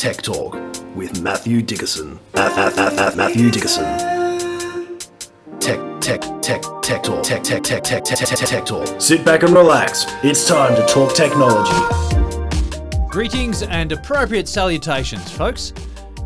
Tech Talk with Matthew Dickerson. At, at, at Matthew Dickerson. Tech, tech, tech, tech talk. Tech, tech, tech, tech, tech, tech, tech talk. Sit back and relax. It's time to talk technology. Greetings and appropriate salutations, folks.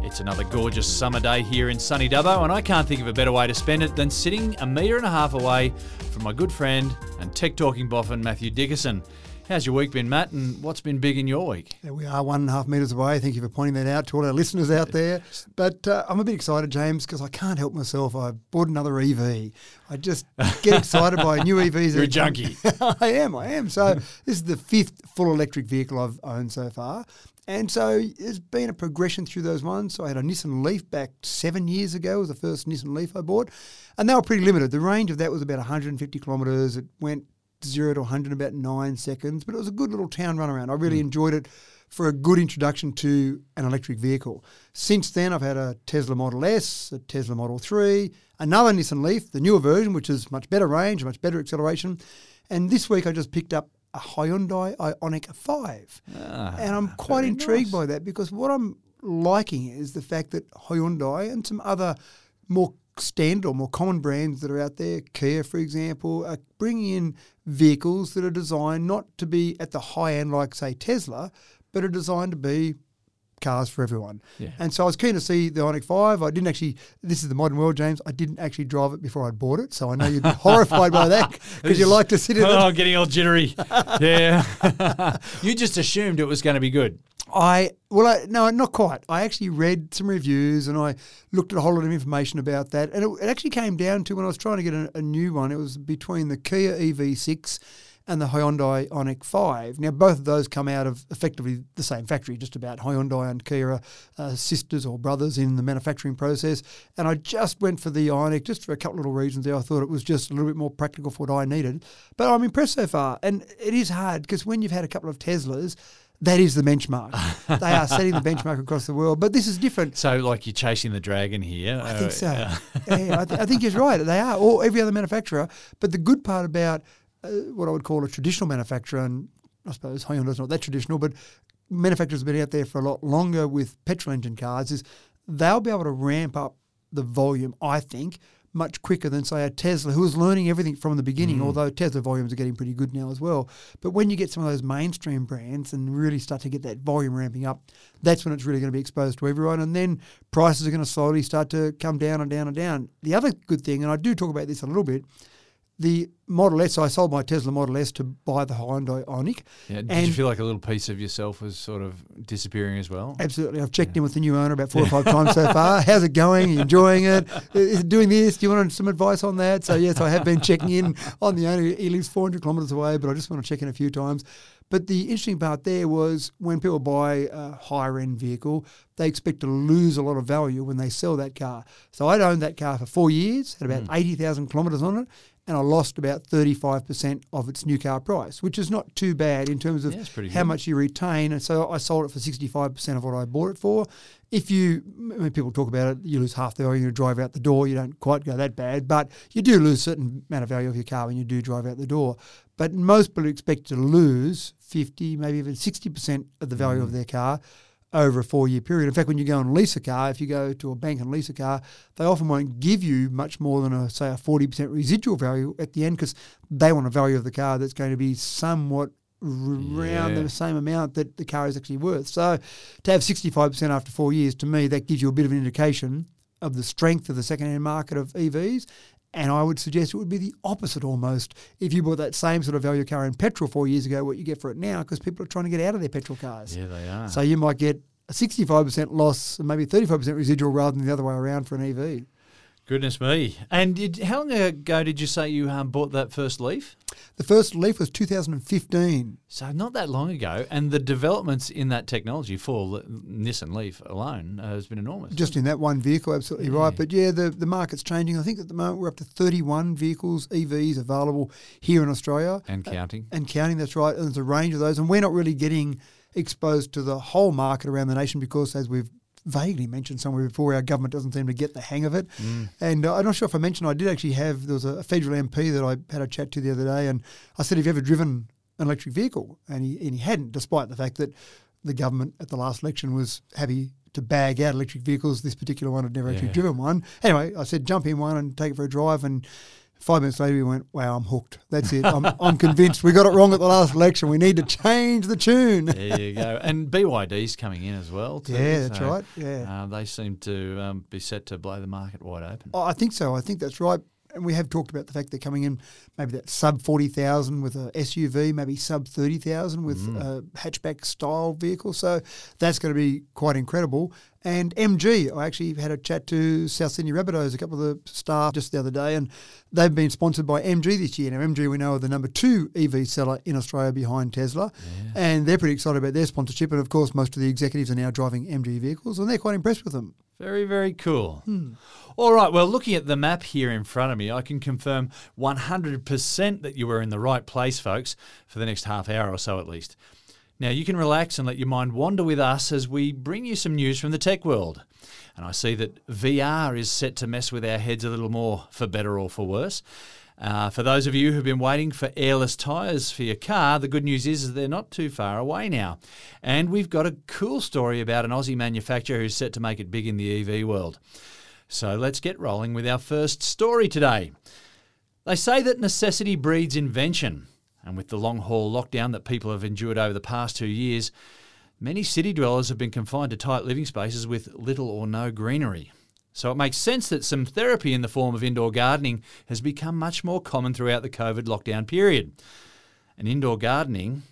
It's another gorgeous summer day here in sunny Dubbo, and I can't think of a better way to spend it than sitting a metre and a half away from my good friend and tech talking boffin, Matthew Dickerson. How's your week been, Matt, and what's been big in your week? There we are, one and a half metres away. Thank you for pointing that out to all our listeners out there. But uh, I'm a bit excited, James, because I can't help myself. I bought another EV. I just get excited by new EVs. You're a junkie. I am, I am. So this is the fifth full electric vehicle I've owned so far. And so there's been a progression through those ones. So I had a Nissan Leaf back seven years ago, was the first Nissan Leaf I bought. And they were pretty limited. The range of that was about 150 kilometres. It went zero to 100 in about nine seconds, but it was a good little town run around. I really Hmm. enjoyed it for a good introduction to an electric vehicle. Since then, I've had a Tesla Model S, a Tesla Model 3, another Nissan Leaf, the newer version, which is much better range, much better acceleration. And this week, I just picked up a Hyundai Ioniq 5. Ah, and I'm quite intrigued nice. by that because what I'm liking is the fact that Hyundai and some other more standard or more common brands that are out there, Kia, for example, are bringing in vehicles that are designed not to be at the high end like, say, Tesla, but are designed to be cars for everyone. Yeah. And so I was keen to see the Ioniq 5. I didn't actually, this is the modern world, James, I didn't actually drive it before I'd bought it. So I know you'd be horrified by that because you like to sit in oh, it. Oh, getting all jittery. yeah. you just assumed it was going to be good. I well, I, no, not quite. I actually read some reviews and I looked at a whole lot of information about that, and it, it actually came down to when I was trying to get a, a new one. It was between the Kia EV6 and the Hyundai Ioniq 5. Now, both of those come out of effectively the same factory, just about. Hyundai and Kia are uh, sisters or brothers in the manufacturing process. And I just went for the Ioniq just for a couple little reasons there. I thought it was just a little bit more practical for what I needed. But I'm impressed so far. And it is hard because when you've had a couple of Teslas, that is the benchmark. they are setting the benchmark across the world. But this is different. So, like, you're chasing the dragon here. I think so. Uh, yeah, I, th- I think you're right. They are, or every other manufacturer. But the good part about uh, what I would call a traditional manufacturer, and I suppose Hyundai's not that traditional, but manufacturers have been out there for a lot longer with petrol engine cars, is they'll be able to ramp up the volume, I think, much quicker than, say, a Tesla, who was learning everything from the beginning, mm. although Tesla volumes are getting pretty good now as well. But when you get some of those mainstream brands and really start to get that volume ramping up, that's when it's really going to be exposed to everyone. And then prices are going to slowly start to come down and down and down. The other good thing, and I do talk about this a little bit, the Model S, I sold my Tesla Model S to buy the Hyundai Ioniq. yeah. Did and you feel like a little piece of yourself was sort of disappearing as well? Absolutely. I've checked in with the new owner about four or five times so far. How's it going? Are you enjoying it? Uh, is it doing this? Do you want some advice on that? So, yes, I have been checking in on the owner. He lives 400 kilometres away, but I just want to check in a few times. But the interesting part there was when people buy a higher end vehicle, they expect to lose a lot of value when they sell that car. So I'd owned that car for four years, had about hmm. 80,000 kilometres on it, and I lost about 35% of its new car price, which is not too bad in terms of Yeah, how good. much you retain. And so I sold it for 65% of what I bought it for. If you, when people talk about it, you lose half the value, you drive out the door, you don't quite go that bad, but you do lose a certain amount of value of your car when you do drive out the door. But most people expect to lose 50, maybe even 60% of the value of mm. their car over a four year period. In fact, when you go and lease a car, if you go to a bank and lease a car, they often won't give you much more than a say a forty percent residual value at the end because they want a value of the car that's going to be somewhat around Yeah. the same amount that the car is actually worth. So to have sixty five percent after four years, to me, that gives you a bit of an indication of the strength of the second hand market of EVs. And I would suggest it would be the opposite almost if you bought that same sort of value car in petrol four years ago, what you get for it now, because people are trying to get out of their petrol cars. Yeah, they are. So you might get a 65% loss and maybe 35% residual rather than the other way around for an EV. Goodness me. And did, how long ago did you say you um, bought that first Leaf? The first Leaf was 2015. So not that long ago, and the developments in that technology for Nissan Leaf alone uh, has been enormous. Just in that one vehicle, absolutely right. But yeah, the, the market's changing. I think at the moment we're up to 31 vehicles, EVs, available here in Australia. and counting. and counting. That's right. And there's a range of those, and we're not really getting exposed to the whole market around the nation because, as we've vaguely mentioned somewhere before, our government doesn't seem to get the hang of it. And uh, I'm not sure if I mentioned, I did actually have there was a federal MP that I had a chat to the other day, and I said, "Have you ever driven an electric vehicle?" And he and he hadn't, despite the fact that the government at the last election was happy to bag out electric vehicles. This particular one had never actually driven one. Anyway, I said jump in one and take it for a drive and. Five minutes later, we went, "Wow, I'm hooked. That's it. I'm, I'm convinced. We got it wrong at the last election. We need to change the tune." There you go. And BYD's coming in as well. Too, Yeah, that's so, right. Yeah. Uh, they seem to um, be set to blow the market wide open. Oh, I think so. I think that's right. And we have talked about the fact they're coming in maybe that sub 40,000 with a SUV, maybe sub 30,000 with mm. a hatchback style vehicle. So that's going to be quite incredible. And MG, I actually had a chat to South Sydney Rabbitohs, a couple of the staff just the other day, and they've been sponsored by MG this year. Now, MG, we know, are the number two EV seller in Australia behind Tesla, and they're pretty excited about their sponsorship. And of course, most of the executives are now driving MG vehicles, and they're quite impressed with them. Very, very cool. Hmm. All right. Well, looking at the map here in front of me, I can confirm 100% that you were in the right place, folks, for the next half hour or so at least. Now, you can relax and let your mind wander with us as we bring you some news from the tech world. And I see that VR is set to mess with our heads a little more, for better or for worse. Uh, for those of you who've been waiting for airless tyres for your car, the good news is, is they're not too far away now. And we've got a cool story about an Aussie manufacturer who's set to make it big in the EV world. So let's get rolling with our first story today. They say that necessity breeds invention. And with the long haul lockdown that people have endured over the past two years, many city dwellers have been confined to tight living spaces with little or no greenery. So it makes sense that some therapy in the form of indoor gardening has become much more common throughout the COVID lockdown period. And indoor gardening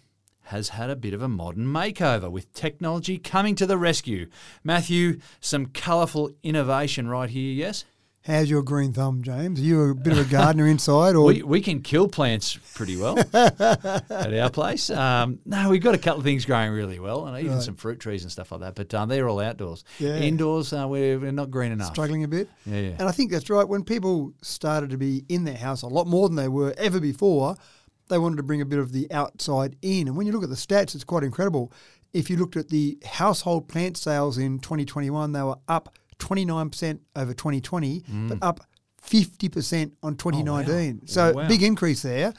has had a bit of a modern makeover with technology coming to the rescue. Matthew, some colourful innovation right here, yes? How's your green thumb, James? Are you a bit of a gardener inside, or We, we can kill plants pretty well at our place. Um, no, we've got a couple of things growing really well, and even some fruit trees and stuff like that. But um, they're all outdoors. Yeah. Indoors, uh, we're, we're not green enough. struggling a bit? Yeah, yeah. And I think that's right. When people started to be in their house a lot more than they were ever before, they wanted to bring a bit of the outside in. And when you look at the stats, it's quite incredible. If you looked at the household plant sales in 2021, they were up 29% over 2020, but mm. up 50% on 2019. So Oh, wow. big increase there.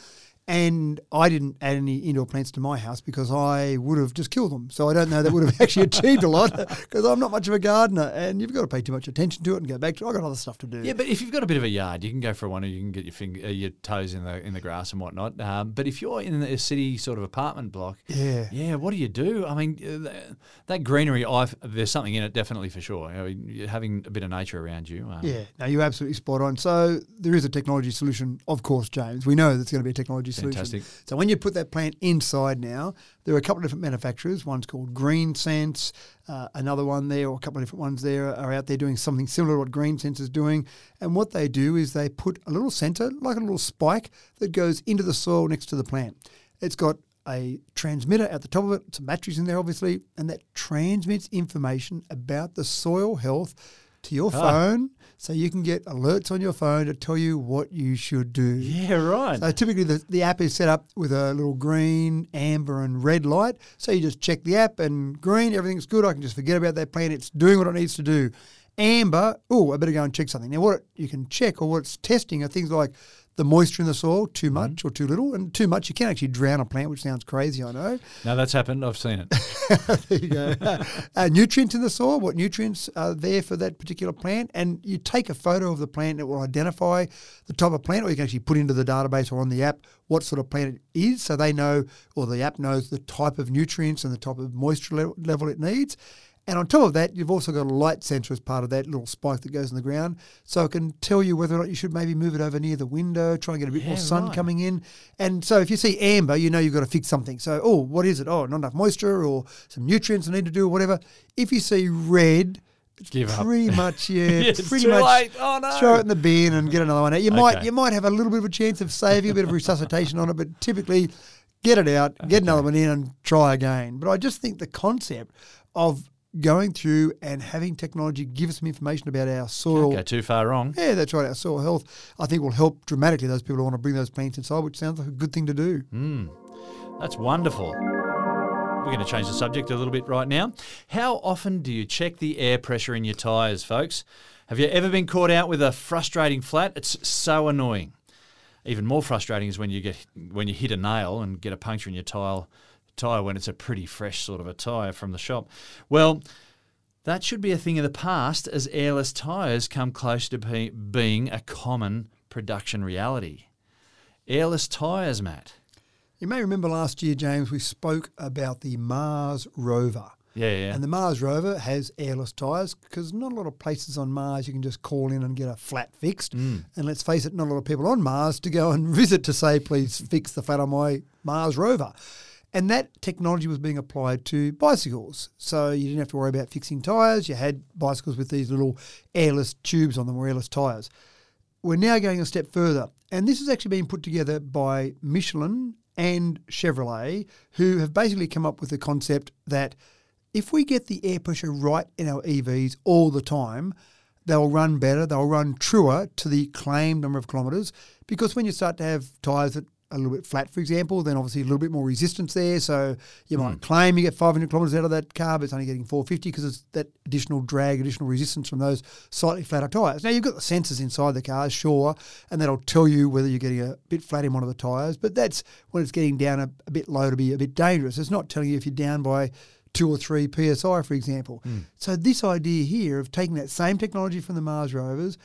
And I didn't add any indoor plants to my house because I would have just killed them. So I don't know that would have actually achieved a lot because I'm not much of a gardener. And you've got to pay too much attention to it and go back to. I've got other stuff to do. Yeah, but if you've got a bit of a yard, you can go for a one, or you can get your finger, uh, your toes in the in the grass and whatnot. Um, but if you're in a city sort of apartment block, Yeah. yeah, what do you do? I mean, uh, that, greenery, I've, there's something in it, definitely for sure. Know, you're having a bit of nature around you. Um, Yeah, no, you're absolutely spot on. So there is a technology solution, of course, James. We know there's going to be a technology Fantastic. solution. So when you put that plant inside now, there are a couple of different manufacturers. One's called Green Sense, uh, another one there, or a couple of different ones there are out there doing something similar to what Green Sense is doing. And what they do is they put a little sensor, like a little spike, that goes into the soil next to the plant. It's got a transmitter at the top of it, some batteries in there, obviously, and that transmits information about the soil health to your Ah. phone so you can get alerts on your phone to tell you what you should do. Yeah, right. So typically the, the app is set up with a little green, amber and red light. So you just check the app and green, everything's good. I can just forget about that plant. It's doing what it needs to do. Amber, oh, I better go and check something. Now what you can check or what it's testing are things like the moisture in the soil, too Mm-hmm. much or too little. And too much, you can actually drown a plant, which sounds crazy, I know. Now that's happened. I've seen it. there you go. uh, nutrients in the soil, what nutrients are there for that particular plant, and you take a photo of the plant it will identify the type of plant, or you can actually put into the database or on the app what sort of plant it is, so they know, or the app knows the type of nutrients and the type of moisture level it needs. And on top of that, you've also got a light sensor as part of that little spike that goes in the ground, so it can tell you whether or not you should maybe move it over near the window, try and get a bit more sun right. coming in. And so if you see amber, you know you've got to fix something. So, oh, what is it? Oh, not enough moisture or some nutrients I need to do or whatever. If you see red, it's Give up. pretty much, yeah, Yeah, pretty too much late. Oh, no. throw it in the bin and get another one out. You might you might have a little bit of a chance of saving a bit of resuscitation on it, but typically get it out, get another one in and try again. But I just think the concept of going through and having technology give us some information about our soil Go too far wrong. yeah, that's right. Our soil health, I think, will help dramatically those people who want to bring those plants inside, which sounds like a good thing to do. Hmm. That's wonderful. We're going to change the subject a little bit right now. How often do you check the air pressure in your tyres, folks? Have you ever been caught out with a frustrating flat? It's so annoying. Even more frustrating is when you get when you hit a nail and get a puncture in your tile tyre when it's a pretty fresh sort of a tyre from the shop. Well, that should be a thing of the past as airless tyres come close to be, being a common production reality. Airless tyres, Matt. You may remember last year, James, we spoke about the Mars rover. Yeah, yeah. And the Mars rover has airless tyres because not a lot of places on Mars you can just call in and get a flat fixed. Mm. And let's face it, not a lot of people on Mars to go and visit to say, please fix the flat on my Mars rover. And that technology was being applied to bicycles. So you didn't have to worry about fixing tyres. You had bicycles with these little airless tubes on them or airless tyres. We're now going a step further. And this is actually being put together by Michelin and Chevrolet, who have basically come up with the concept that if we get the air pressure right in our EVs all the time, they'll run better, they'll run truer to the claimed number of kilometres. Because when you start to have tyres that a little bit flat, for example, then obviously a little bit more resistance there. So you might hmm. claim you get 500 kilometres out of that car, but it's only getting 450 because it's that additional drag, additional resistance from those slightly flatter tyres. Now you've got the sensors inside the car, sure, and that'll tell you whether you're getting a bit flat in one of the tyres, but that's when it's getting down a, a bit low to be a bit dangerous. It's not telling you if you're down by two or three psi, for example. Hmm. So this idea here of taking that same technology from the Mars rovers,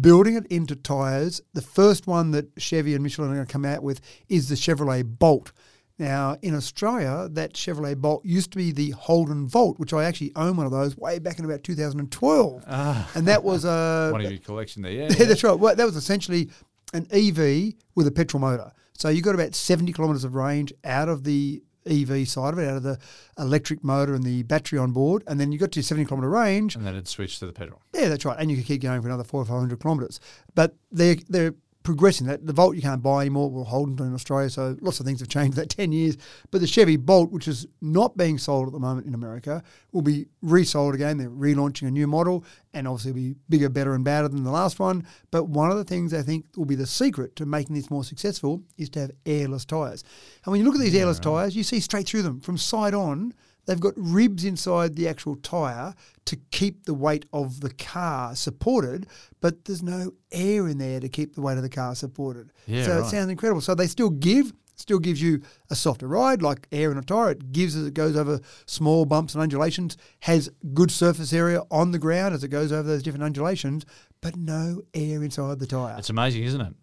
building it into tyres. The first one that Chevy and Michelin are going to come out with is the Chevrolet Bolt. Now, in Australia, that Chevrolet Bolt used to be the Holden Volt, which I actually own one of those way back in about 2012. Ah. And that was a. One of your collection there, yeah. Yeah, that's right. Well, that was essentially an EV with a petrol motor. So you got about 70 kilometres of range out of the EV side of it, out of the electric motor and the battery on board, and then you got to your 70 kilometre range. And then it switched to the petrol. Yeah, that's right. And you could keep going for another four or 500 kilometres. But they're, they're progressing. That The Volt you can't buy anymore. Well, Holden in Australia, so lots of things have changed in that 10 years. But the Chevy Bolt, which is not being sold at the moment in America, will be resold again. They're relaunching a new model and obviously be bigger, better, and badder than the last one. But one of the things I think will be the secret to making this more successful is to have airless tyres. And when you look at these airless tyres, you see straight through them from side on. They've got ribs inside the actual tyre to keep the weight of the car supported, but there's no air in there to keep the weight of the car supported. Yeah, so it sounds incredible. So they still give, still gives you a softer ride, like air in a tyre. It gives as it goes over small bumps and undulations, has good surface area on the ground as it goes over those different undulations, but no air inside the tyre. It's amazing, isn't it?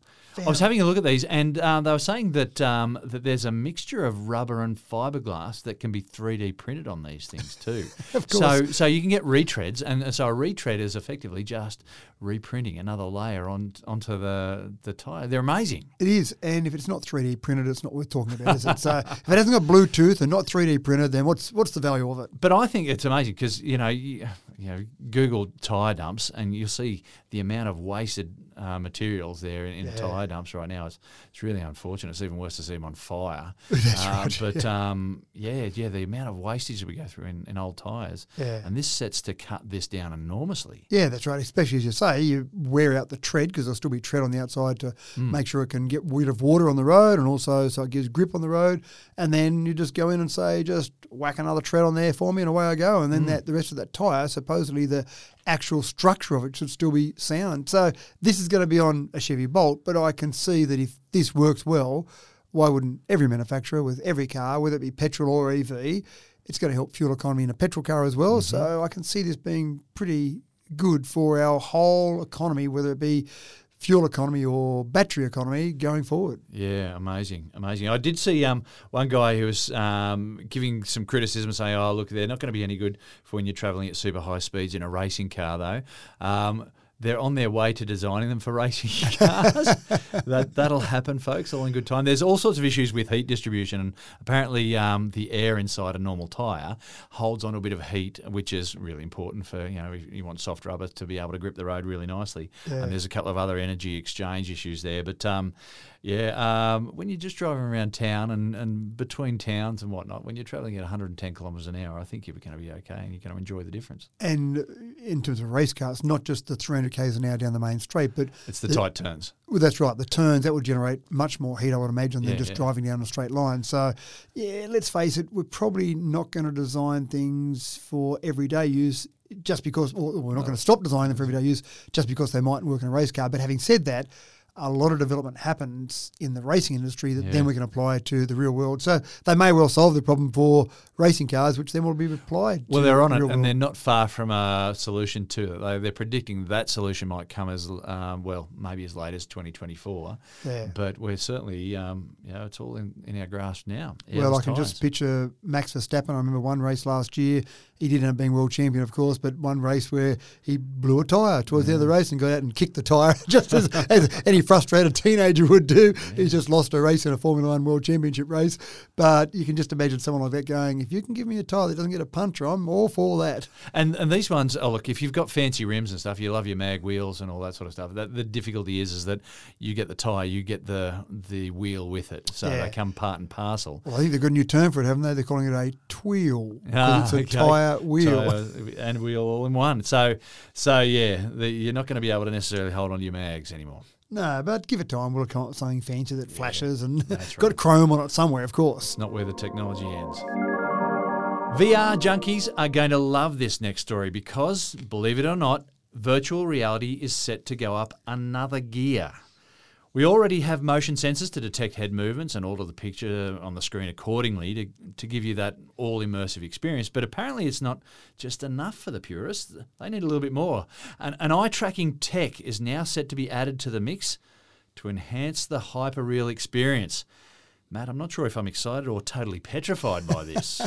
I was having a look at these, and uh, they were saying that um, that there's a mixture of rubber and fiberglass that can be 3D printed on these things too. Of So, course. so you can get retreads, and so a retread is effectively just reprinting another layer on onto the the tire. They're amazing. It is, and if it's not 3D printed, it's not worth talking about, is it? So if it hasn't got Bluetooth and not 3D printed, then what's what's the value of it? But I think it's amazing because you know you, you know Google tire dumps and you'll see the amount of wasted uh, materials there in, in tire dumps right now. It's it's really unfortunate. It's even worse to see them on fire. That's Uh, right, But um, yeah, yeah, the amount of wastage that we go through in, in old tires, Yeah. and this sets to cut this down enormously. Yeah, that's right. Especially as you say, you wear out the tread because there'll still be tread on the outside to make sure it can get rid of water on the road, and also so it gives grip on the road. And then you just go in and say, just whack another tread on there for me, and away I go. And then that the rest of that tire, supposedly the actual structure of it should still be sound. So this is going to be on a Chevy Bolt, but I can see that if this works well, why wouldn't every manufacturer with every car, whether it be petrol or EV, it's going to help fuel economy in a petrol car as well. Mm-hmm. So I can see this being pretty good for our whole economy, whether it be fuel economy or battery economy going forward. Yeah, amazing, amazing. I did see um, one guy who was um, giving some criticism, saying, "Oh, look, they're not going to be any good for when you're travelling at super high speeds in a racing car, though." Um, they're on their way to designing them for racing cars. that that'll happen, folks. All in good time. There's all sorts of issues with heat distribution, and apparently um, the air inside a normal tyre holds on to a bit of heat, which is really important for you know if you want soft rubber to be able to grip the road really nicely. And there's a couple of other energy exchange issues there, but um, yeah, um, when you're just driving around town and, and between towns and whatnot, when you're travelling at 110 kilometres an hour, I think you're going to be okay and you're going to enjoy the difference. And in terms of race cars, not just the 300 k's an hour down the main street, but It's the tight turns. Well, that's right. The turns that would generate much more heat, I would imagine, than Yeah, just yeah. driving down a straight line. So, yeah, let's face it, we're probably not going to design things for everyday use just because, or we're not going to stop designing them for everyday use just because they might work in a race car. But having said that, a lot of development happens in the racing industry that Yeah. then we can apply to the real world. So they may well solve the problem for racing cars, which then will be applied. Well, to they're on the it, and they're not far from a solution to it. They, they're predicting that solution might come as um, well, maybe as late as 2024. Yeah. But we're certainly, um, you know, it's all in, in our grasp now. Well, I can just picture Max Verstappen. I remember one race last year. He did end up being world champion, of course, but one race where he blew a tyre towards the end of the race and got out and kicked the tyre, just as, as any frustrated teenager would do. He's just lost a race in a Formula One World Championship race. But you can just imagine someone like that going, if you can give me a tyre that doesn't get a puncture, I'm all for that. And and these ones, oh look, if you've got fancy rims and stuff, you love your mag wheels and all that sort of stuff. That, the difficulty is is that you get the tyre, you get the the wheel with it, so Yeah. they come part and parcel. Well, I think they've got a new term for it, haven't they? They're calling it a tweel. 'cause Ah, it's a okay. tyre wheel. Tyre and wheel all in one. So so yeah, the, you're not going to be able to necessarily hold on to your mags anymore. No, but give it time. We'll come up with something fancy that flashes and that's got right. chrome on it somewhere, of course. It's not where the technology ends. VR junkies are going to love this next story because, believe it or not, virtual reality is set to go up another gear. We already have motion sensors to detect head movements and alter the picture on the screen accordingly to, to give you that all immersive experience. But apparently, it's not just enough for the purists. They need a little bit more. And, and eye tracking tech is now set to be added to the mix to enhance the hyperreal experience. Matt, I'm not sure if I'm excited or totally petrified by this.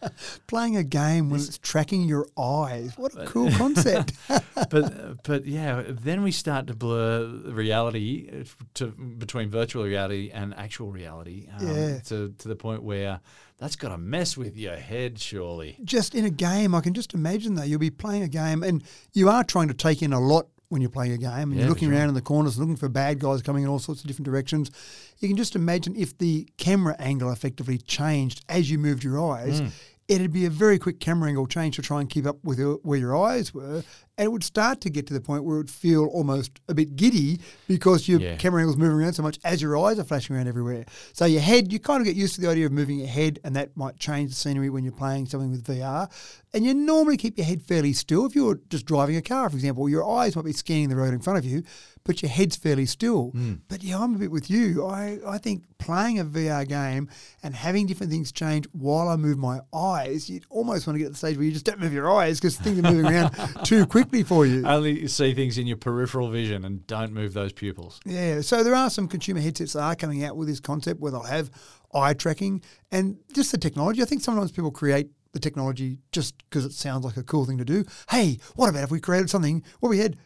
Playing a game when it's tracking your eyes. What a cool concept. but but yeah, then we start to blur reality to between virtual reality and actual reality. Um, Yeah. To to the point where that's got to mess with your head, surely. just in a game, I can just imagine though, you'll be playing a game and you are trying to take in a lot when you're playing a game and Yeah, you're looking around in the corners, looking for bad guys coming in all sorts of different directions. You can just imagine if the camera angle effectively changed as you moved your eyes. Hmm. It'd be a very quick camera angle change to try and keep up with your, where your eyes were, and it would start to get to the point where it would feel almost a bit giddy because your Yeah. camera angle's moving around so much as your eyes are flashing around everywhere. So your head, you kind of get used to the idea of moving your head, and that might change the scenery when you're playing something with VR. And you normally keep your head fairly still. If you're just driving a car, for example, your eyes might be scanning the road in front of you, but your head's fairly still. Mm. But yeah, I'm a bit with you. I, I think playing a VR game and having different things change while I move my eyes, you'd almost want to get to the stage where you just don't move your eyes because things are moving around too quickly for you. Only see things in your peripheral vision and don't move those pupils. Yeah, so there are some consumer headsets that are coming out with this concept where they'll have eye tracking and just the technology. I think sometimes people create the technology just because it sounds like a cool thing to do. Hey, what about if we created something where we had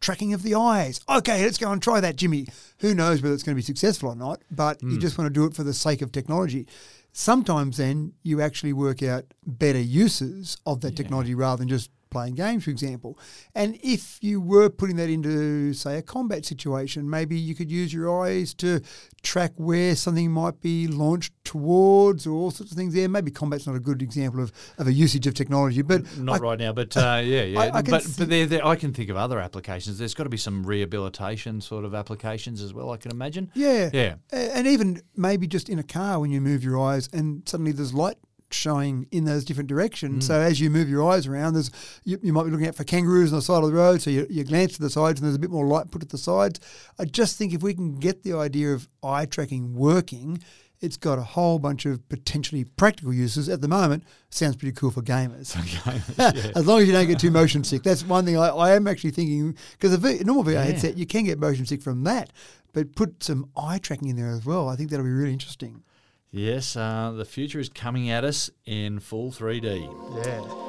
tracking of the eyes? Okay, let's go and try that, Jimmy. Who knows whether it's going to be successful or not, but you hmm. just want to do it for the sake of technology. Sometimes then you actually work out better uses of that technology rather than just playing games, for example. And if you were putting that into, say, a combat situation, maybe you could use your eyes to track where something might be launched towards or all sorts of things there. Maybe combat's not a good example of, of a usage of technology, but Not I- right now, but uh, yeah, yeah. I- I but but there, there, I can think of other applications. There's got to be some rehabilitation sort of applications as well. I can imagine. Yeah. Yeah. And even maybe just in a car when you move your eyes and suddenly there's light showing in those different directions. So hmm. as you move your eyes around, there's you, you might be looking out for kangaroos on the side of the road. So you, you glance to the sides and there's a bit more light put at the sides. I just think if we can get the idea of eye tracking working, it's got a whole bunch of potentially practical uses. At the moment, sounds pretty cool for gamers. as long as you don't get too motion sick. That's one thing I, I am actually thinking because a v, normal VR Yeah. headset you can get motion sick from that, but put some eye tracking in there as well. I think that'll be really interesting. Yes, uh, the future is coming at us in full 3D. Yeah.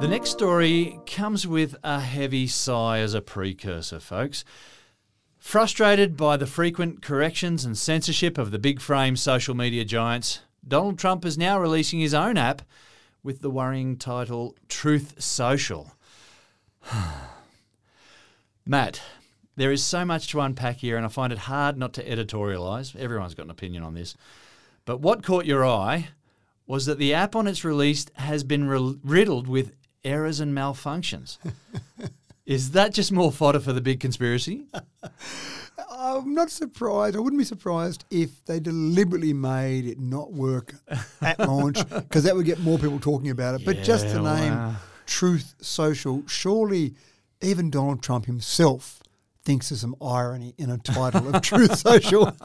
The next story comes with a heavy sigh as a precursor, folks. Frustrated by the frequent corrections and censorship of the big frame social media giants, Donald Trump is now releasing his own app with the worrying title Truth Social. Matt, there is so much to unpack here, and I find it hard not to editorialise. Everyone's got an opinion on this. But what caught your eye was that the app on its release has been ri- riddled with errors and malfunctions. is that just more fodder for the big conspiracy? I'm not surprised. I wouldn't be surprised if they deliberately made it not work at launch because that would get more people talking about it. But just the name wow. Truth Social, surely even Donald Trump himself thinks there's some irony in a title of Truth Social.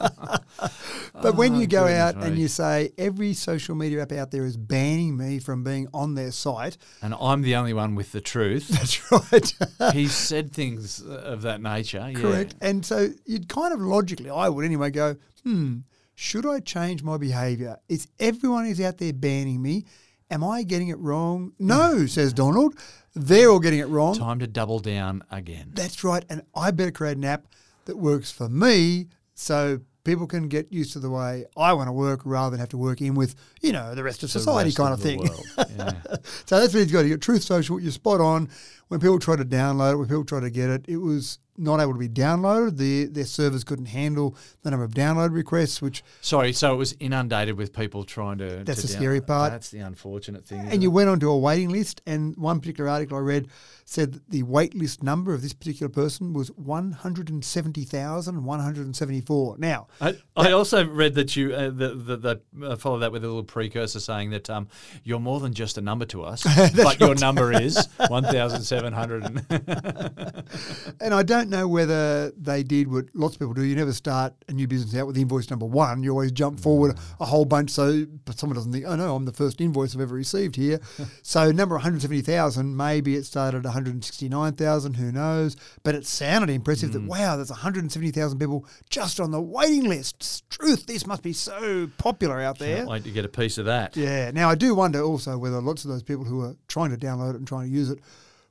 but when Oh, you go goodness out and you say every social media app out there is banning me from being on their site, And I'm the only one with the truth. that's right. he said things of that nature. yeah. Correct. And so you'd kind of logically, I would anyway, go, hmm, should I change my behaviour? Is everyone is out there banning me? Am I getting it wrong? No, says Donald. They're all getting it wrong. Time to double down again. That's right. And I better create an app that works for me so people can get used to the way I want to work rather than have to work in with, you know, the rest of society rest kind of, the thing. Yeah. So that's what he's got. You got Truth Social, you're spot on when people tried to download it, when people tried to get it, it was not able to be downloaded. The, their servers couldn't handle the number of download requests, which sorry, so it was inundated with people trying to. That's to the scary part. That's the unfortunate thing. And you it? went onto a waiting list, and one particular article I read said that the wait list number of this particular person was one hundred and seventy thousand one hundred and seventy four. Now, I, that, I, also read that you uh, the, the, the uh, follow that with a little precursor saying that um, you're more than just a number to us, but right. your number is one thousand seventy. 700. And, and I don't know whether they did what lots of people do. You never start a new business out with invoice number one. You always jump forward mm. a whole bunch so someone doesn't think, oh no, I'm the first invoice I've ever received here. so number 170,000, maybe it started at 169,000, who knows? But it sounded impressive mm. that, wow, there's 170,000 people just on the waiting list. Truth, this must be so popular out there. Can't wait to get a piece of that. Yeah. Now, I do wonder also whether lots of those people who are trying to download it and trying to use it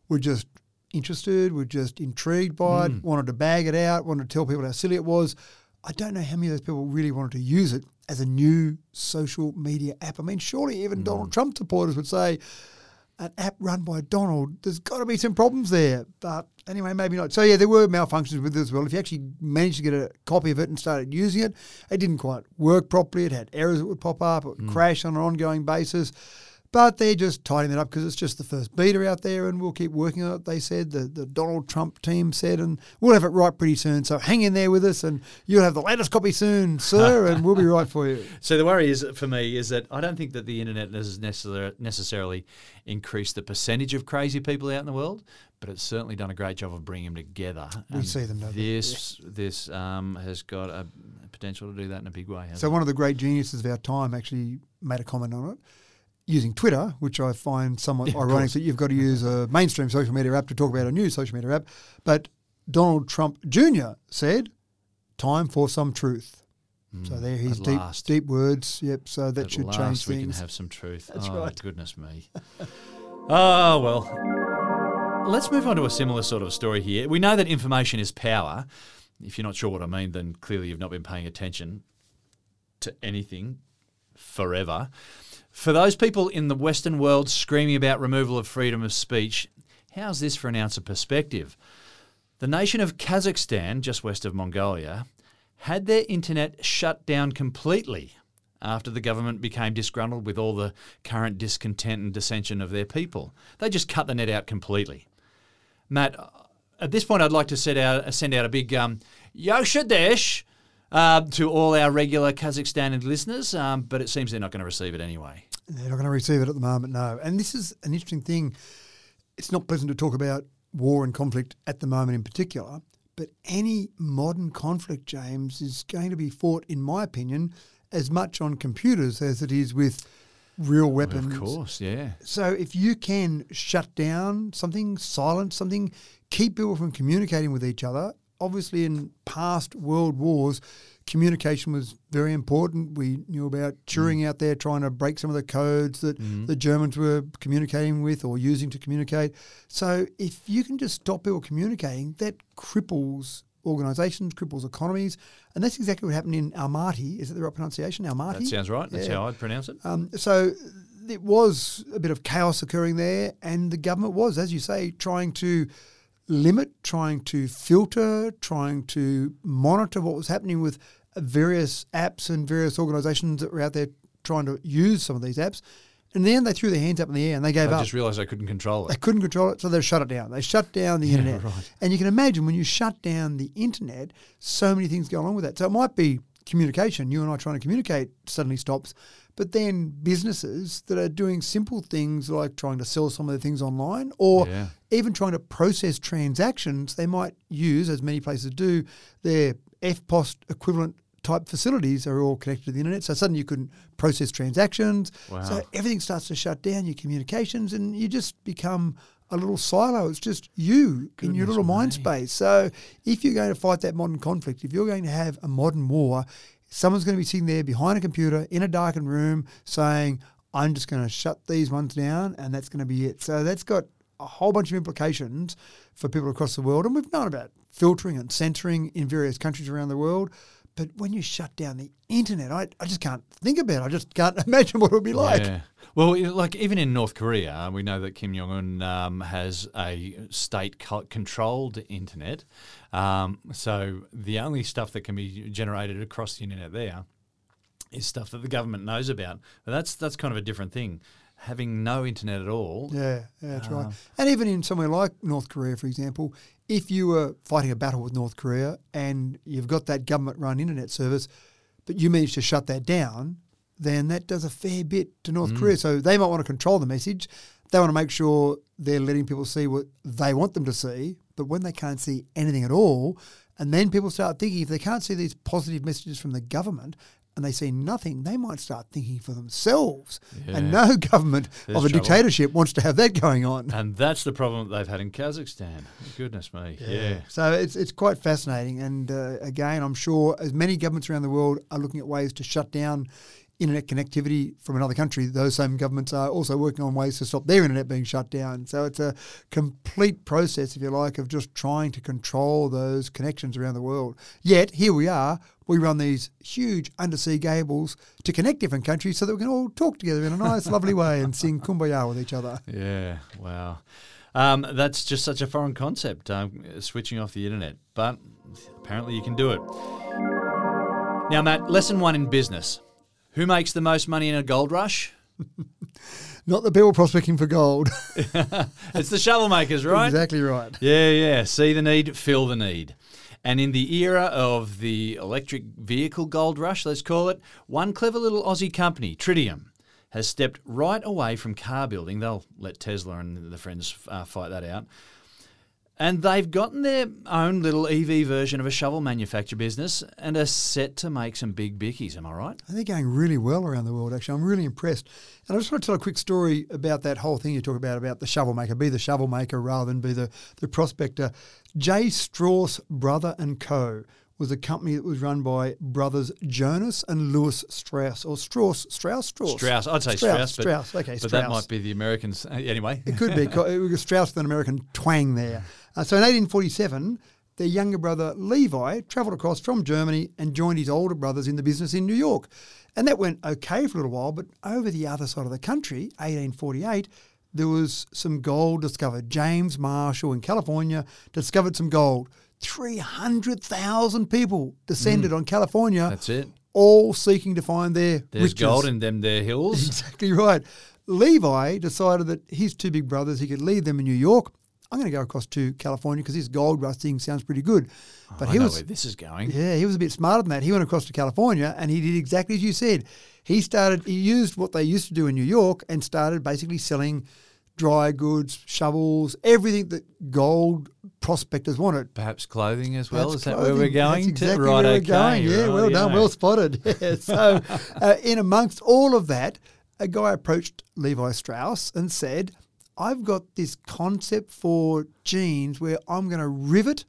were just interested, were just intrigued by it, hmm. wanted to bag it out, wanted to tell people how silly it was. I don't know how many of those people really wanted to use it as a new social media app. I mean, surely even hmm. Donald Trump supporters would say an app run by Donald, there's got to be some problems there. But anyway, maybe not. So yeah, there were malfunctions with it as well. If you actually managed to get a copy of it and started using it, it didn't quite work properly. It had errors that would pop up. It would hmm. crash on an ongoing basis. But they're just tidying it up because it's just the first beta out there, and we'll keep working on it. They said the, the Donald Trump team said, and we'll have it right pretty soon. So hang in there with us, and you'll have the latest copy soon, sir, and we'll be right for you. So the worry is for me is that I don't think that the internet has necessarily increased the percentage of crazy people out in the world, but it's certainly done a great job of bringing them together. We And see them, don't? This this um, has got a potential to do that in a big way. So it? one of the great geniuses of our time actually made a comment on it using Twitter, which I find somewhat Yeah, ironic that you've got to use a mainstream social media app to talk about a new social media app. But Donald Trump Jr. said, "Time for some truth." so there, his Hmm. deep, last. deep words. Yep. So that At should last change we can have some truth. That's oh, right. goodness me. oh, well. Let's move on to a similar sort of story here. We know that information is power. If you're not sure what I mean, then clearly you've not been paying attention to anything forever. For those people in the Western world screaming about removal of freedom of speech, how's this for an ounce of perspective? The nation of Kazakhstan, just west of Mongolia, had their internet shut down completely after the government became disgruntled with all the current discontent and dissension of their people. They just cut the net out completely. Matt, at this point, I'd like to out, send out a big um, Yoshadesh uh, to all our regular Kazakhstan listeners, um, but it seems they're not going to receive it anyway. They're not going to receive it at the moment, no. And this is an interesting thing. It's not pleasant to talk about war and conflict at the moment in particular, but any modern conflict, James, is going to be fought, in my opinion, as much on computers as it is with real weapons. Of course, yeah. So if you can shut down something, silence something, keep people from communicating with each other, obviously in past world wars, communication was very important. We knew about Turing out there trying to break some of the codes that the Germans were communicating with or using to communicate. So if you can just stop people communicating, that cripples organisations, cripples economies. And that's exactly what happened in Almaty. Is it the right pronunciation? Almaty? That sounds right. That's Yeah. how I'd pronounce it. Um, so it was a bit of chaos occurring there, and the government was, as you say, trying to limit, trying to filter, trying to monitor what was happening with various apps and various organisations that were out there trying to use some of these apps. And then they threw their hands up in the air and they gave I up. I just realised I couldn't control it. They couldn't control it, so they shut it down. They shut down the internet. right. And you can imagine when you shut down the internet, so many things go along with that. So it might be communication. You and I trying to communicate suddenly stops. But then businesses that are doing simple things like trying to sell some of the things online or Yeah. even trying to process transactions, they might use, as many places do, their EFTPOS equivalent type facilities are all connected to the internet. So suddenly you couldn't process transactions. Wow. So everything starts to shut down, your communications, and you just become a little silo. It's just you in your Goodness little mind space. So if you're going to fight that modern conflict, if you're going to have a modern war, someone's going to be sitting there behind a computer in a darkened room saying, I'm just going to shut these ones down and that's going to be it. So that's got a whole bunch of implications for people across the world. And we've known about filtering and censoring in various countries around the world. But when you shut down the internet, I, I just can't think about it. I just can't imagine what it would be like. Well, like even in North Korea, we know that Kim Jong Un um, has a state-controlled internet. Um, so the only stuff that can be generated across the internet there is stuff that the government knows about. But that's that's kind of a different thing. Having no internet at all. Yeah, yeah, that's right. Um, And even in somewhere like North Korea, for example, if you were fighting a battle with North Korea and you've got that government run internet service, but you manage to shut that down, then that does a fair bit to North Mm. Korea. So they might want to control the message. They want to make sure they're letting people see what they want them to see. But when they can't see anything at all, and then people start thinking if they can't see these positive messages from the government and they see nothing, they might start thinking for themselves. And no government There's of a trouble. dictatorship wants to have that going on. And that's the problem that they've had in Kazakhstan. Goodness me. Yeah. So it's it's quite fascinating, and uh, again, I'm sure as many governments around the world are looking at ways to shut down internet connectivity from another country. Those same governments are also working on ways to stop their internet being shut down. So it's a complete process, if you like, of just trying to control those connections around the world. Yet here we are. We run these huge undersea cables to connect different countries so that we can all talk together in a nice, lovely way and sing kumbaya with each other. Yeah, wow. Um, that's just such a foreign concept, um, switching off the internet. But apparently you can do it. Now, Matt, lesson one in business. Who makes the most money in a gold rush? Not the people prospecting for gold. It's the shovel makers, right? exactly right. Yeah, yeah. See the need, fill the need. And in the era of the electric vehicle gold rush, let's call it, one clever little Aussie company, Tritium, has stepped right away from car building. They'll let Tesla and the friends uh, fight that out. And they've gotten their own little EV version of a shovel manufacture business and are set to make some big bickies. Am I right? They're going really well around the world, actually. I'm really impressed. And I just want to tell a quick story about that whole thing you talk about, about the shovel maker. Be the shovel maker rather than be the, the prospector. J. Strauss Brother and Co. was a company that was run by brothers Jonas and Louis Strauss. Or Strauss, Strauss, Strauss? Strauss. I'd say Strauss, Strauss. but, Strauss. Okay, but Strauss. that might be the Americans. Anyway. It could be. It was Strauss with an American twang there. Uh, so in 1847, their younger brother Levi travelled across from Germany and joined his older brothers in the business in New York. And that went okay for a little while, but over the other side of the country, 1848, there was some gold discovered. James Marshall in California discovered some gold. 300,000 people descended on California, Mm. That's it. all seeking to find their There's riches. gold in them there hills. Exactly right. Levi decided that his two big brothers, he could leave them in New York. I'm going to go across to California because this gold rush thing sounds pretty good. But I he know was, where this is going. yeah, he was a bit smarter than that. He went across to California and he did exactly as you said. He started, he used what they used to do in New York and started basically selling dry goods, shovels, everything that gold prospectors wanted. Perhaps clothing as well. That's is that where we're going? Exactly right, where we're okay, going. Yeah, well done, rightio. well spotted. Yeah. So, uh, in amongst all of that, a guy approached Levi Strauss and said, "I've got this concept for jeans where I'm going to rivet."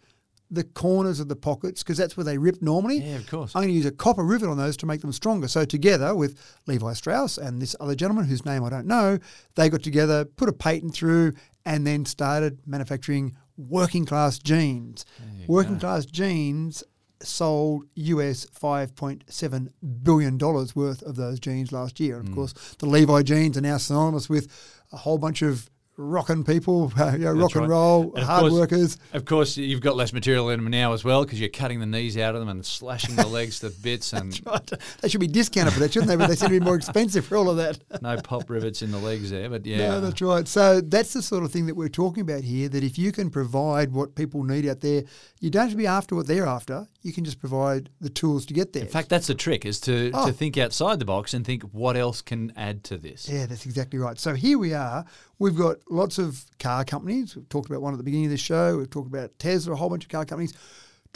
The corners of the pockets, because that's where they rip normally. Yeah, of course. I'm going to use a copper rivet on those to make them stronger. So, together with Levi Strauss and this other gentleman whose name I don't know, they got together, put a patent through, and then started manufacturing working class jeans. Working class jeans sold US $5.7 billion worth of those jeans last year. And of hmm. course, the Levi jeans are now synonymous with a whole bunch of rocking people, you know, rock and right. roll, And hard course- workers. Of course, you've got less material in them now as well because you're cutting the knees out of them and slashing the legs to bits and They should be discounted for that, shouldn't they? But they seem to be more expensive for all of that. no pop rivets in the legs there. But yeah, No, that's right. So that's the sort of thing that we're talking about here. That if you can provide what people need out there, you don't have to be after what they're after. You can just provide the tools to get there. in fact, that's the trick: is to, Oh. to think outside the box and think what else can add to this. Yeah, that's exactly right. So here we are. We've got lots of car companies. We've talked about one at the beginning of the show. We've talked about Tesla, a whole bunch of car companies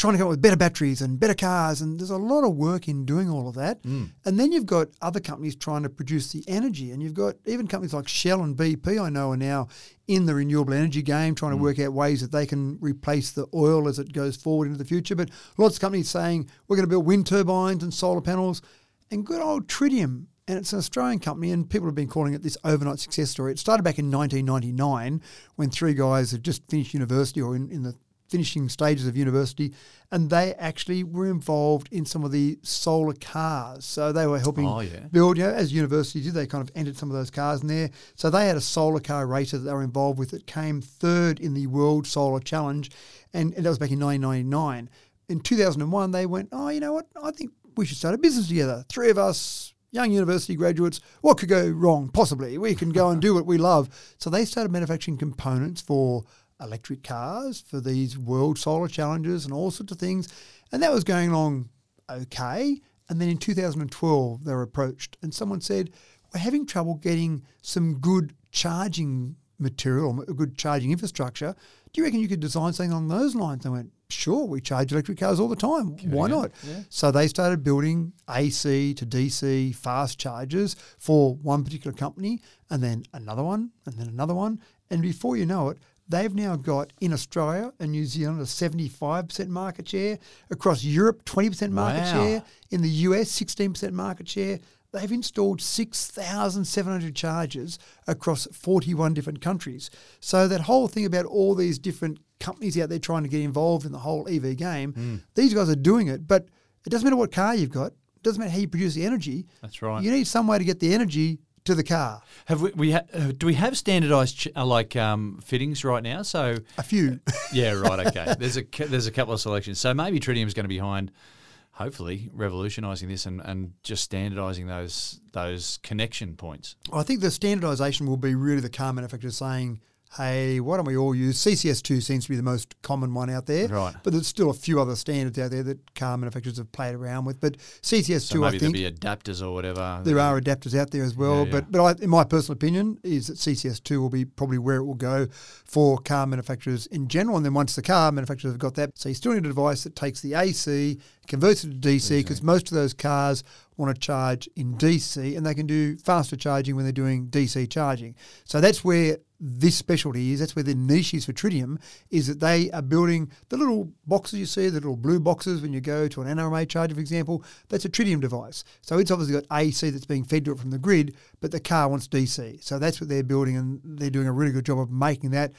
trying to come up with better batteries and better cars. And there's a lot of work in doing all of that. Mm. And then you've got other companies trying to produce the energy. And you've got even companies like Shell and BP, I know, are now in the renewable energy game, trying to mm. work out ways that they can replace the oil as it goes forward into the future. But lots of companies saying we're going to build wind turbines and solar panels. And good old Tritium and it's an Australian company, and people have been calling it this overnight success story. It started back in 1999 when three guys had just finished university or in, in the finishing stages of university, and they actually were involved in some of the solar cars. So they were helping Oh, yeah. build, you know, as universities did, they kind of entered some of those cars in there. So they had a solar car racer that they were involved with that came third in the World Solar Challenge, and, and that was back in 1999. In 2001, they went, oh, you know what? I think we should start a business together. Three of us, young university graduates, what could go wrong? Possibly. We can go and do what we love. So they started manufacturing components for electric cars, for these world solar challenges and all sorts of things. And that was going along okay. And then in 2012, they were approached and someone said, We're having trouble getting some good charging material, good charging infrastructure. Do you reckon you could design something along those lines? They went, Sure, we charge electric cars all the time. Why not? yeah. So they started building AC to DC fast chargers for one particular company, and then another one, and then another one. And before you know it, they've now got in Australia and New Zealand a 75% market share, across Europe, 20% market Wow. share, in the US, 16% market share. They've installed 6,700 chargers across 41 different countries. So that whole thing about all these different companies out there trying to get involved in the whole EV game, Hmm. these guys are doing it. But it doesn't matter what car you've got. It doesn't matter how you produce the energy. That's right. You need some way to get the energy to the car. Have we, we ha- uh, do we have standardised ch- uh, like um, fittings right now? So A few. yeah, right. Okay, there's a there's a couple of selections. So maybe Tritium's going to be behind, hopefully revolutionising this and, and just standardising those those connection points. I think the standardisation will be really the car manufacturers saying, hey, why don't we all use CCS2 seems to be the most common one out there. Right. But there's still a few other standards out there that car manufacturers have played around with. But CCS2, So maybe I think there'll be adapters or whatever. there are adapters out there as well. Yeah, yeah. But but I, in my personal opinion, is that CCS2 will be probably where it will go for car manufacturers in general. And then once the car manufacturers have got that, so you still need a device that takes the AC, converts it to DC, because most of those cars want to charge in DC, and they can do faster charging when they're doing DC charging. So that's where this specialty is. That's where the niche is for Tritium, is that they are building the little boxes you see, the little blue boxes when you go to an NRMA charger, for example. That's a Tritium device. So it's obviously got AC that's being fed to it from the grid, but the car wants DC. So that's what they're building, and they're doing a really good job of making that.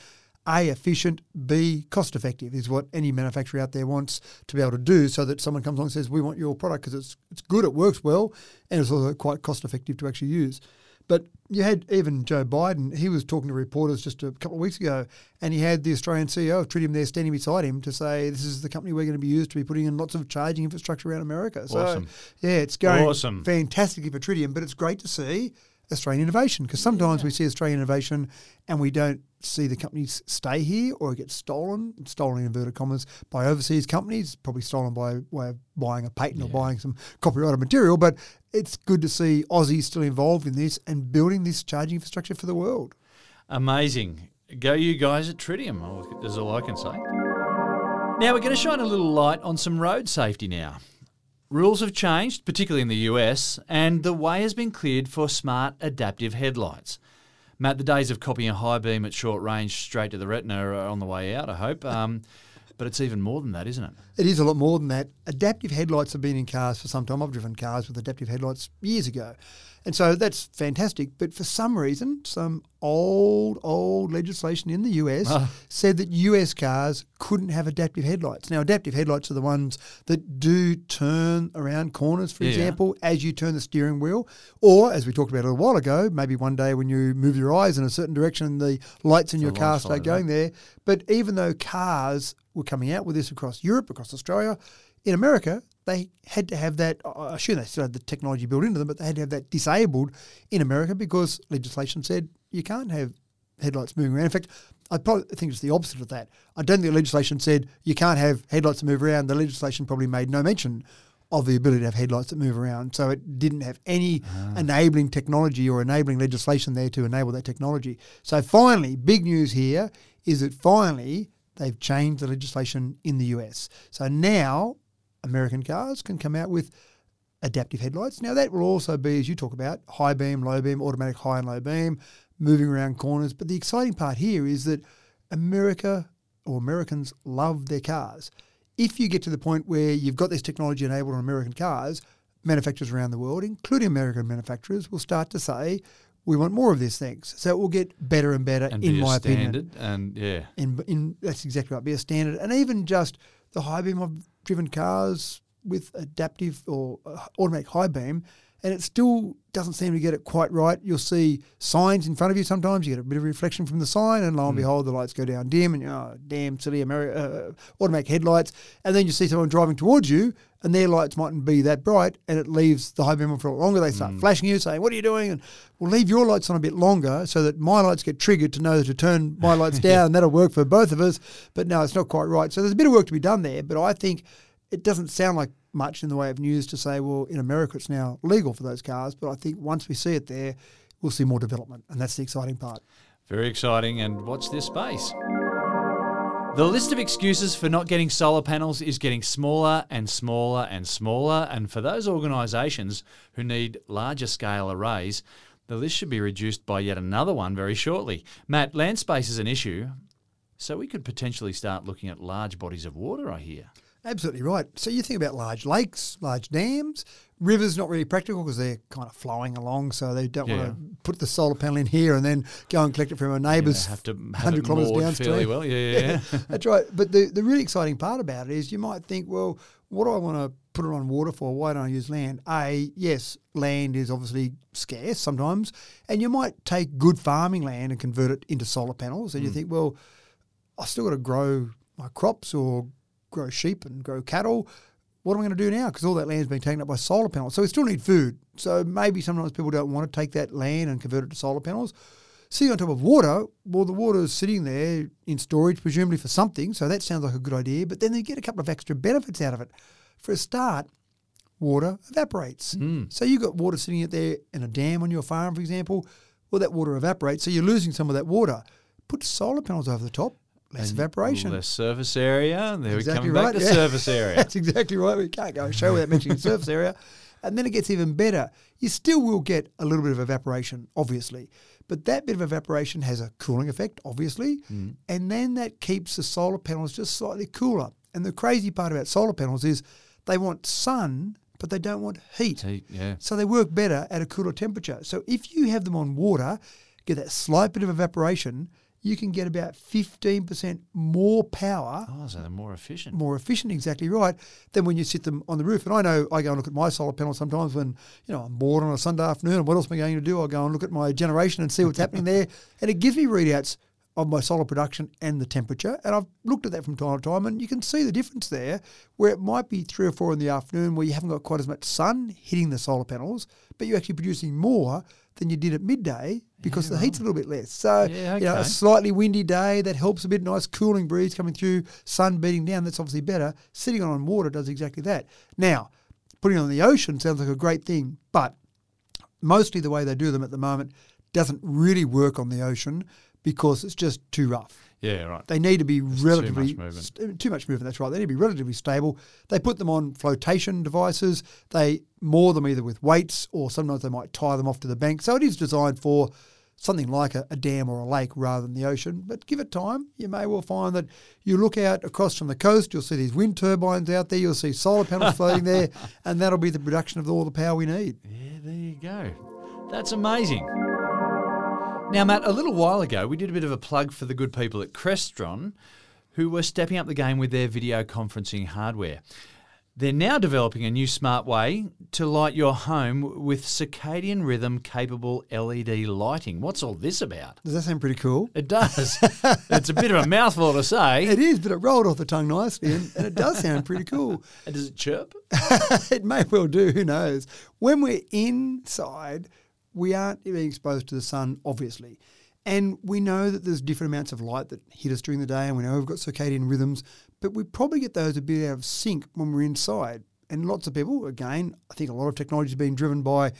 A, efficient, B, cost effective is what any manufacturer out there wants to be able to do so that someone comes along and says, We want your product because it's, it's good, it works well, and it's also quite cost effective to actually use. But you had even Joe Biden, he was talking to reporters just a couple of weeks ago, and he had the Australian CEO of Tritium there standing beside him to say, This is the company we're going to be used to be putting in lots of charging infrastructure around America. So, Awesome. yeah, it's going Awesome. fantastically for Tritium, but it's great to see Australian innovation because sometimes we see Australian innovation and we don't see the companies stay here or it gets stolen, stolen in inverted commas, by overseas companies, probably stolen by way of buying a patent or buying some copyrighted material. But it's good to see Aussies still involved in this and building this charging infrastructure for the world. Amazing. Go you guys at Tritium. That's all I can say. Now we're going to shine a little light on some road safety now. Rules have changed, particularly in the US, and the way has been cleared for smart adaptive headlights. Matt, the days of copying a high beam at short range straight to the retina are on the way out, I hope. Um, but it's even more than that, isn't it? It is a lot more than that. Adaptive headlights have been in cars for some time. I've driven cars with adaptive headlights years ago. And so that's fantastic. But for some reason, some old, old legislation in the US Ah. said that US cars couldn't have adaptive headlights. Now, adaptive headlights are the ones that do turn around corners, for Yeah. example, as you turn the steering wheel. Or, as we talked about a little while ago, maybe one day when you move your eyes in a certain direction, the lights in your car start going there. But even though cars were coming out with this across Europe, across Australia, in America, they had to have that. I assume they still had the technology built into them, but they had to have that disabled in America because legislation said you can't have headlights moving around. In fact, I probably think it's the opposite of that. I don't think the legislation said you can't have headlights that move around. The legislation probably made no mention of the ability to have headlights that move around. So it didn't have any ah. enabling technology or enabling legislation there to enable that technology. So finally, big news here is that finally they've changed the legislation in the US. So now American cars can come out with adaptive headlights. Now that will also be, as you talk about, high beam, low beam, automatic high and low beam, moving around corners. But the exciting part here is that America or Americans love their cars. If you get to the point where you've got this technology enabled on American cars, manufacturers around the world, including American manufacturers, will start to say, we want more of these things. So it will get better and better, And in be a my opinion standard. And yeah. in, in that's exactly right. Be a standard, and even just the high beam. I've driven cars with adaptive or uh, automatic high beam, and it still doesn't seem to get it quite right. You'll see signs in front of you. Sometimes you get a bit of reflection from the sign, and lo and behold, the lights go down dim, and you're oh, damn silly Ameri- uh, automatic headlights. And then you see someone driving towards you, and their lights mightn't be that bright, and it leaves the high beam on for a lot longer. They start mm. flashing you, saying, "What are you doing?" And we'll leave your lights on a bit longer so that my lights get triggered to know to turn my lights down, and that'll work for both of us. But no, it's not quite right. So there's a bit of work to be done there. But I think it doesn't sound like much in the way of news to say, well, in America it's now legal for those cars. But I think once we see it there, we'll see more development, and that's the exciting part. Very exciting. And watch this space. The list of excuses for not getting solar panels is getting smaller and smaller and smaller. And for those organisations who need larger scale arrays, the list should be reduced by yet another one very shortly. Matt, land space is an issue. So we could potentially start looking at large bodies of water, I hear. Absolutely right. So you think about large lakes, large dams, rivers not really practical because they're kind of flowing along, so they don't Yeah. want to put the solar panel in here and then go and collect it from a neighbour's have to have hundred it kilometres downstream. fairly well. Yeah, yeah, yeah. That's right. But the, the really exciting part about it is you might think, well, what do I want to put it on water for? Why don't I use land? A, yes, land is obviously scarce sometimes, and you might take good farming land and convert it into solar panels. And you hmm. think, well, I still got to grow my crops or grow sheep and grow cattle. What am I going to do now? Because all that land's been taken up by solar panels. So we still need food. So maybe sometimes people don't want to take that land and convert it to solar panels. Sitting on top of water, well, the water is sitting there in storage, presumably for something. So that sounds like a good idea. But then they get a couple of extra benefits out of it. For a start, water evaporates. Hmm. So you've got water sitting out there in a dam on your farm, for example. Well, that water evaporates. So you're losing some of that water. Put solar panels over the top, less evaporation. Less surface area. There Exactly we come right, back to yeah. surface area. That's exactly right. We can't go a show without mentioning the surface area. And then it gets even better. You still will get a little bit of evaporation, obviously. But that bit of evaporation has a cooling effect, obviously. Mm. And then that keeps the solar panels just slightly cooler. And the crazy part about solar panels is they want sun, but they don't want heat. Heat, yeah. So they work better at a cooler temperature. So if you have them on water, get that slight bit of evaporation, you can get about 15% more power Oh, so they're more efficient. more efficient, exactly right, than when you sit them on the roof. And I know I go and look at my solar panel sometimes when you know I'm bored on a Sunday afternoon. And what else am I going to do? I go and look at my generation and see what's happening there, and it gives me readouts of my solar production and the temperature. And I've looked at that from time to time, and you can see the difference there, where it might be three or four in the afternoon where you haven't got quite as much sun hitting the solar panels, but you're actually producing more than you did at midday because the heat's a little bit less. So Yeah, you know, a slightly windy day that helps a bit nice cooling breeze coming through, sun beating down. That's obviously better. Sitting on water does exactly that. Now, putting it on the ocean sounds like a great thing, but mostly the way they do them at the moment doesn't really work on the ocean because it's just too rough. Yeah, right. They need to be relatively much movement. st- too much movement. That's right. They need to be relatively stable. They put them on flotation devices. They moor them either with weights or sometimes they might tie them off to the bank. So it is designed for something like a, a dam or a lake rather than the ocean. But give it time, you may well find that you look out across from the coast, you'll see these wind turbines out there, you'll see solar panels floating there, and that'll be the production of all the power we need. Yeah, there you go. That's amazing. Now, Matt, a little while ago, we did a bit of a plug for the good people at Crestron who were stepping up the game with their video conferencing hardware. They're now developing a new smart way to light your home with circadian rhythm capable LED lighting. What's all this about? Does that sound pretty cool? It does. it's a bit of a mouthful to say. It is, but it rolled off the tongue nicely, and, and it does sound pretty cool. And does it chirp? it may well do. Who knows? When we're inside, we aren't being exposed to the sun, obviously. And we know that there's different amounts of light that hit us during the day, and we know we've got circadian rhythms, but we probably get those a bit out of sync when we're inside. And lots of people, again, I think a lot of technology has been driven by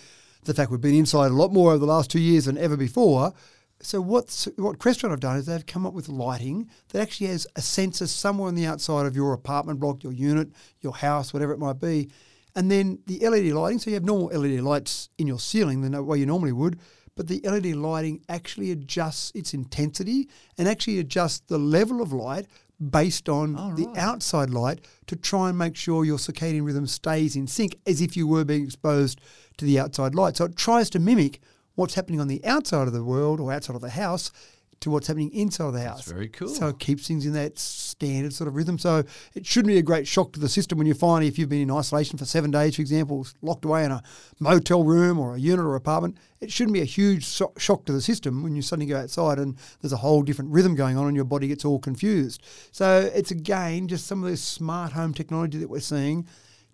the fact we've been inside a lot more over the last two years than ever before. So what's, what Crestron have done is they've come up with lighting that actually has a sensor somewhere on the outside of your apartment block, your unit, your house, whatever it might be. And then the LED lighting, so you have normal LED lights in your ceiling the way you normally would, but the LED lighting actually adjusts its intensity and actually adjusts the level of light based on Oh, the outside light to try and make sure your circadian rhythm stays in sync as if you were being exposed to the outside light. So it tries to mimic what's happening on the outside of the world or outside of the house to what's happening inside of the house. That's very cool. So it keeps things in that standard sort of rhythm. So it shouldn't be a great shock to the system when you find if you've been in isolation for seven days, for example, locked away in a motel room or a unit or apartment. It shouldn't be a huge so- shock to the system when you suddenly go outside and there's a whole different rhythm going on and your body gets all confused. So it's again just some of this smart home technology that we're seeing,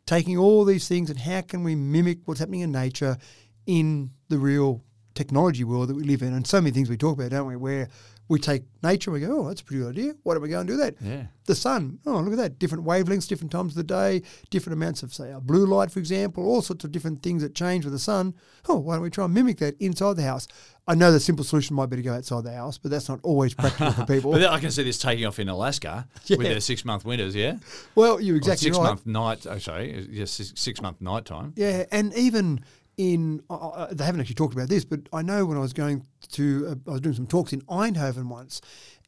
taking all these things and how can we mimic what's happening in nature in the real technology world that we live in. And so many things we talk about, don't we, where we take nature and we go, oh, that's a pretty good idea. Why don't we go and do that? Yeah. The sun, oh, look at that. Different wavelengths, different times of the day, different amounts of, say, blue light, for example, all sorts of different things that change with the sun. Oh, why don't we try and mimic that inside the house? I know the simple solution might be to go outside the house, but that's not always practical for people. But I can see this taking off in Alaska with their six month winters, yeah? well, you're Or exactly six right. month night, oh, sorry, yes, six, six month night time. Yeah, and even in uh, they haven't actually talked about this, but I know when I was going to uh, I was doing some talks in Eindhoven once,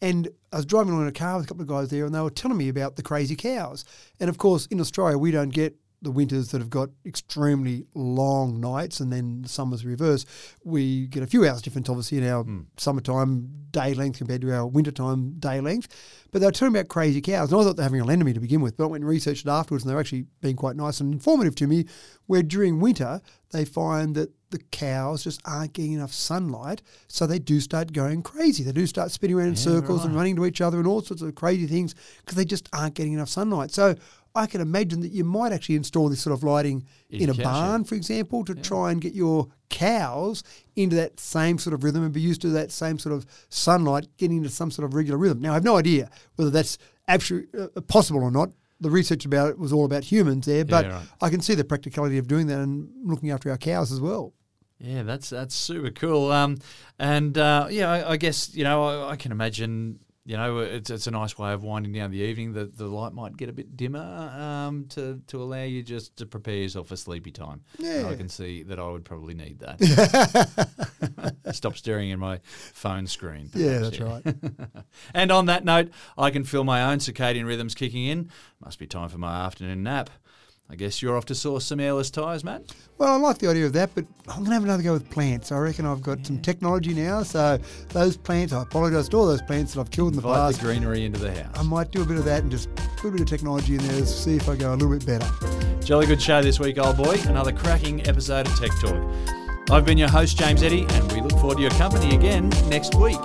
and I was driving along in a car with a couple of guys there, and they were telling me about the crazy cows. And of course, in Australia, we don't get the winters that have got extremely long nights and then the summers reverse. We get a few hours difference, obviously, in our hmm. summertime day length compared to our wintertime day length. But they were talking about crazy cows, and I thought they were having a land me to begin with. But I went and researched it afterwards, and they're actually being quite nice and informative to me. Where during winter they find that the cows just aren't getting enough sunlight, so they do start going crazy. They do start spinning around in circles and running to each other and all sorts of crazy things because they just aren't getting enough sunlight. So I can imagine that you might actually install this sort of lighting In in, a barn, for example, to try and get your cows into that same sort of rhythm and be used to that same sort of sunlight, getting into some sort of regular rhythm. Now, I have no idea whether that's absolutely uh, possible or not. The research about it was all about humans there, but right. I can see the practicality of doing that and looking after our cows as well. Yeah, that's that's super cool. Um, and uh, yeah, I, I guess you know I, I can imagine. You know, it's it's a nice way of winding down the evening. The the light might get a bit dimmer um, to to allow you just to prepare yourself for sleepy time. And I can see that I would probably need that. Stop staring at my phone screen. Yeah, perhaps, that's right. And on that note, I can feel my own circadian rhythms kicking in. Must be time for my afternoon nap. I guess you're off to source some airless tyres, Matt. Well, I like the idea of that, but I'm going to have another go with plants. I reckon I've got some technology now, so those plants, I apologise to all those plants that I've killed in the Invite past. the greenery into the house. I might do a bit of that and just put a bit of technology in there to see if I go a little bit better. Jolly good show this week, old boy. Another cracking episode of Tech Talk. I've been your host, James Eddy, and we look forward to your company again next week.